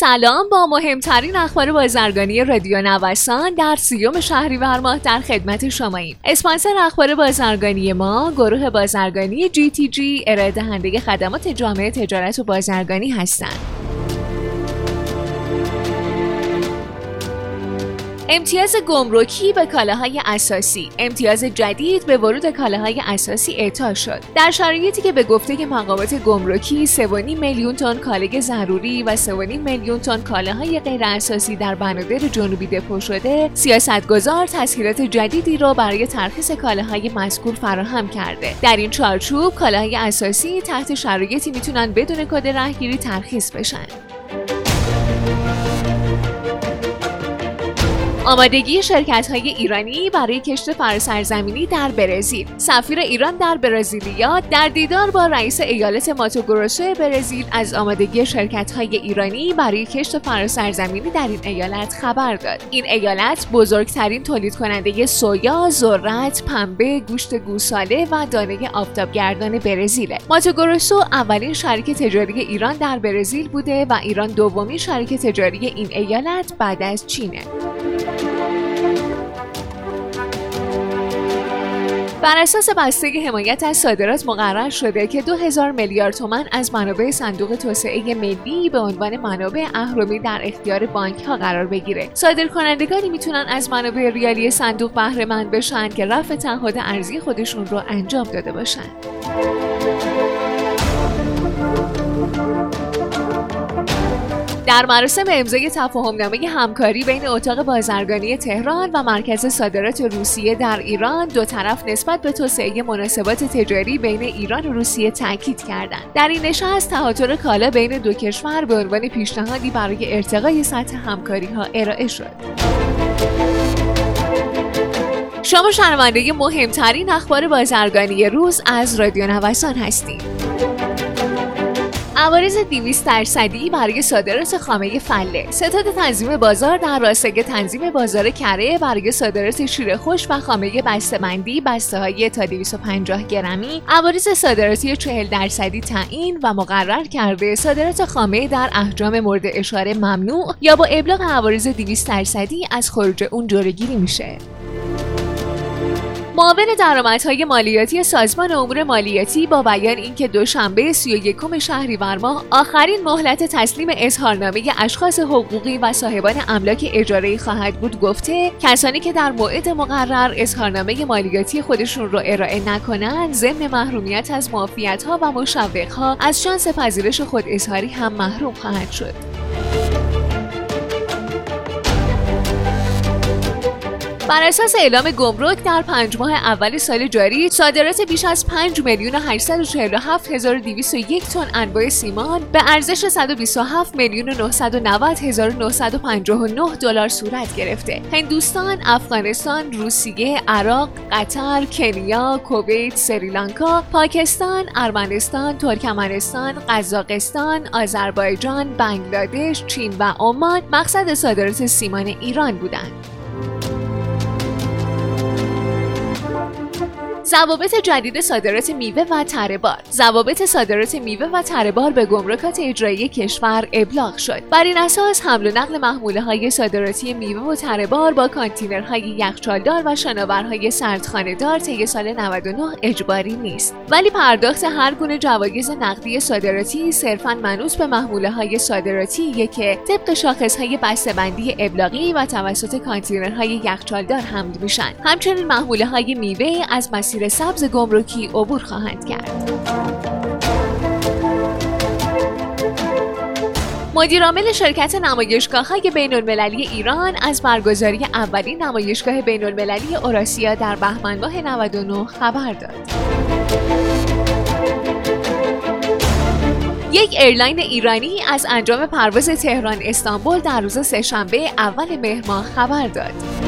سلام با مهمترین اخبار بازرگانی رادیو نوسان در سیوم شهریور ماه در خدمت شماییم. اسپانسر اخبار بازرگانی ما گروه بازرگانی جی تی جی ارائه خدمات جامعه تجارت و بازرگانی هستند. امتیاز گمرکی به کالاهای اساسی. امتیاز جدید به ورود کالاهای اساسی اعطا شد. در شرایطی که به گفته مقامات گمرکی 3.5 میلیون تن کالای ضروری و 3.5 میلیون تن کالاهای غیر اساسی در بنادر جنوبی دپو شده سیاستگزار تسهیلات جدیدی را برای ترخیص کالاهای مذکور فراهم کرده. در این چارچوب کالاهای اساسی تحت شرایطی می‌تونن بدون کد رهگیری ترخیص بشن. آمادگی شرکت های ایرانی برای کشت فراسرزمینی در برزیل. سفیر ایران در برزیلیا در دیدار با رئیس ایالت ماتوگروسو برزیل از آمادگی شرکت های ایرانی برای کشت فراسرزمینی در این ایالت خبر داد. این ایالت بزرگترین تولید کننده سویا ذرت پنبه گوشت گوساله و دانه آفتابگردان برزیله. ماتوگروسو اولین شریک تجاری ایران در برزیل بوده و ایران دومین شریک تجاری این ایالت بعد از چینه. بر اساس بسته حمایت از صادرات مقرر شده که 2000 میلیارد تومان از منابع صندوق توسعه ملی به عنوان منابع اهرمی در اختیار بانک ها قرار بگیره. صادرکنندگانی می‌تونن از منابع ریالی صندوق بهره مند بشن که رفع تعهد ارزی خودشون رو انجام داده باشن. در مراسم امضای تفاهمنامه همکاری بین اتاق بازرگانی تهران و مرکز صادرات روسیه در ایران دو طرف نسبت به توسعه مناسبات تجاری بین ایران و روسیه تاکید کردند. در این نشست تهاتر کالا بین دو کشور به عنوان پیشنهادی برای ارتقای سطح همکاری ها ارائه شد. شما شنونده مهمترین اخبار بازرگانی روز از رادیو نوسان هستید. عوارض 200 درصدی برای صادرات خامه فله. ستاد تنظیم بازار در راستای تنظیم بازار کره برای صادرات شیر خوش و خامه بسته‌بندی بسته های تا 250 گرمی عوارض صادراتی 40 درصدی تعیین و مقرر کرده صادرات خامه در احجام مورد اشاره ممنوع یا با ابلاغ عوارض 200 درصدی از خروج اون جلوگیری میشه. معاون درآمدهای مالیاتی سازمان امور مالیاتی با بیان اینکه دوشنبه 31 شهریور ماه آخرین مهلت تسلیم اظهارنامه اشخاص حقوقی و صاحبان املاک اجاره خواهد بود گفته کسانی که در موعد مقرر اظهارنامه مالیاتی خودشون را ارائه نکنند ضمن محرومیت از ها و ها از شانس پذیرش خود اظهاری هم محروم خواهد شد. بر اساس اعلام گمرک در پنج ماه اول سال جاری صادرات بیش از 5 میلیون 847 هزار تن انواع سیمان به ارزش 127 میلیون 990 هزار 959 دلار صورت گرفته. هندوستان، افغانستان، روسیه، عراق، قطر، کنیا، کویت، سریلانکا، پاکستان، ارمنستان، ترکمنستان، قزاقستان، آذربایجان، بنگلادش، چین و عمان مقصد صادرات سیمان ایران بودند. ضوابط جدید صادرات میوه و ترهبار. ضوابط صادرات میوه و ترهبار به گمرکات اجرایی کشور ابلاغ شد. بر این اساس حمل و نقل محموله های صادراتی میوه و ترهبار با کانتینرهای یخچالدار و شناورهای سردخانهدار طی سال 99 اجباری نیست. ولی پرداخت هر گونه جوایز نقدی صادراتی صرفا منوط به محموله های صادراتی که طبق شاخص های بسته‌بندی ابلاغی و توسط کانتینرهای یخچالدار حمل میشن. همچنین محموله های میوه از مسیر مسیر سبز گمرکی عبور خواهند کرد. مدیرعامل شرکت نمایشگاه های بین المللی ایران از برگزاری اولین نمایشگاه بین المللی اوراسیا در بهمن ماه 99 خبر داد. یک ایرلاین ایرانی از انجام پرواز تهران استانبول در روز سهشنبه اول مهر خبر داد.